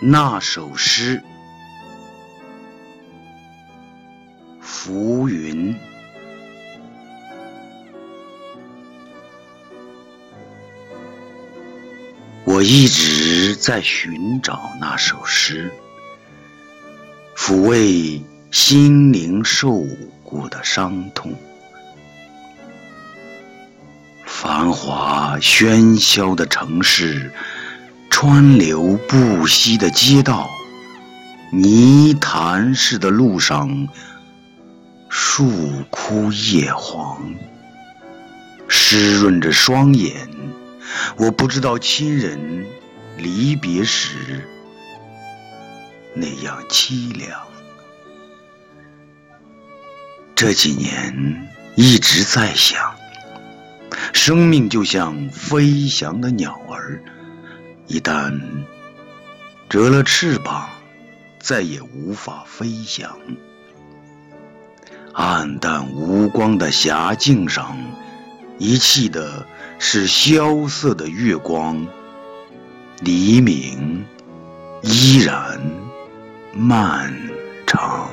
那首诗，浮云。我一直在寻找那首诗，抚慰心灵受过的伤痛。繁华喧嚣的城市。川流不息的街道，泥潭似的路上，树枯叶黄，湿润着双眼。我不知道亲人离别时那样凄凉。这几年一直在想，生命就像飞翔的鸟儿。一旦折了翅膀，再也无法飞翔。暗淡无光的霞镜上，遗弃的是萧瑟的月光。黎明依然漫长。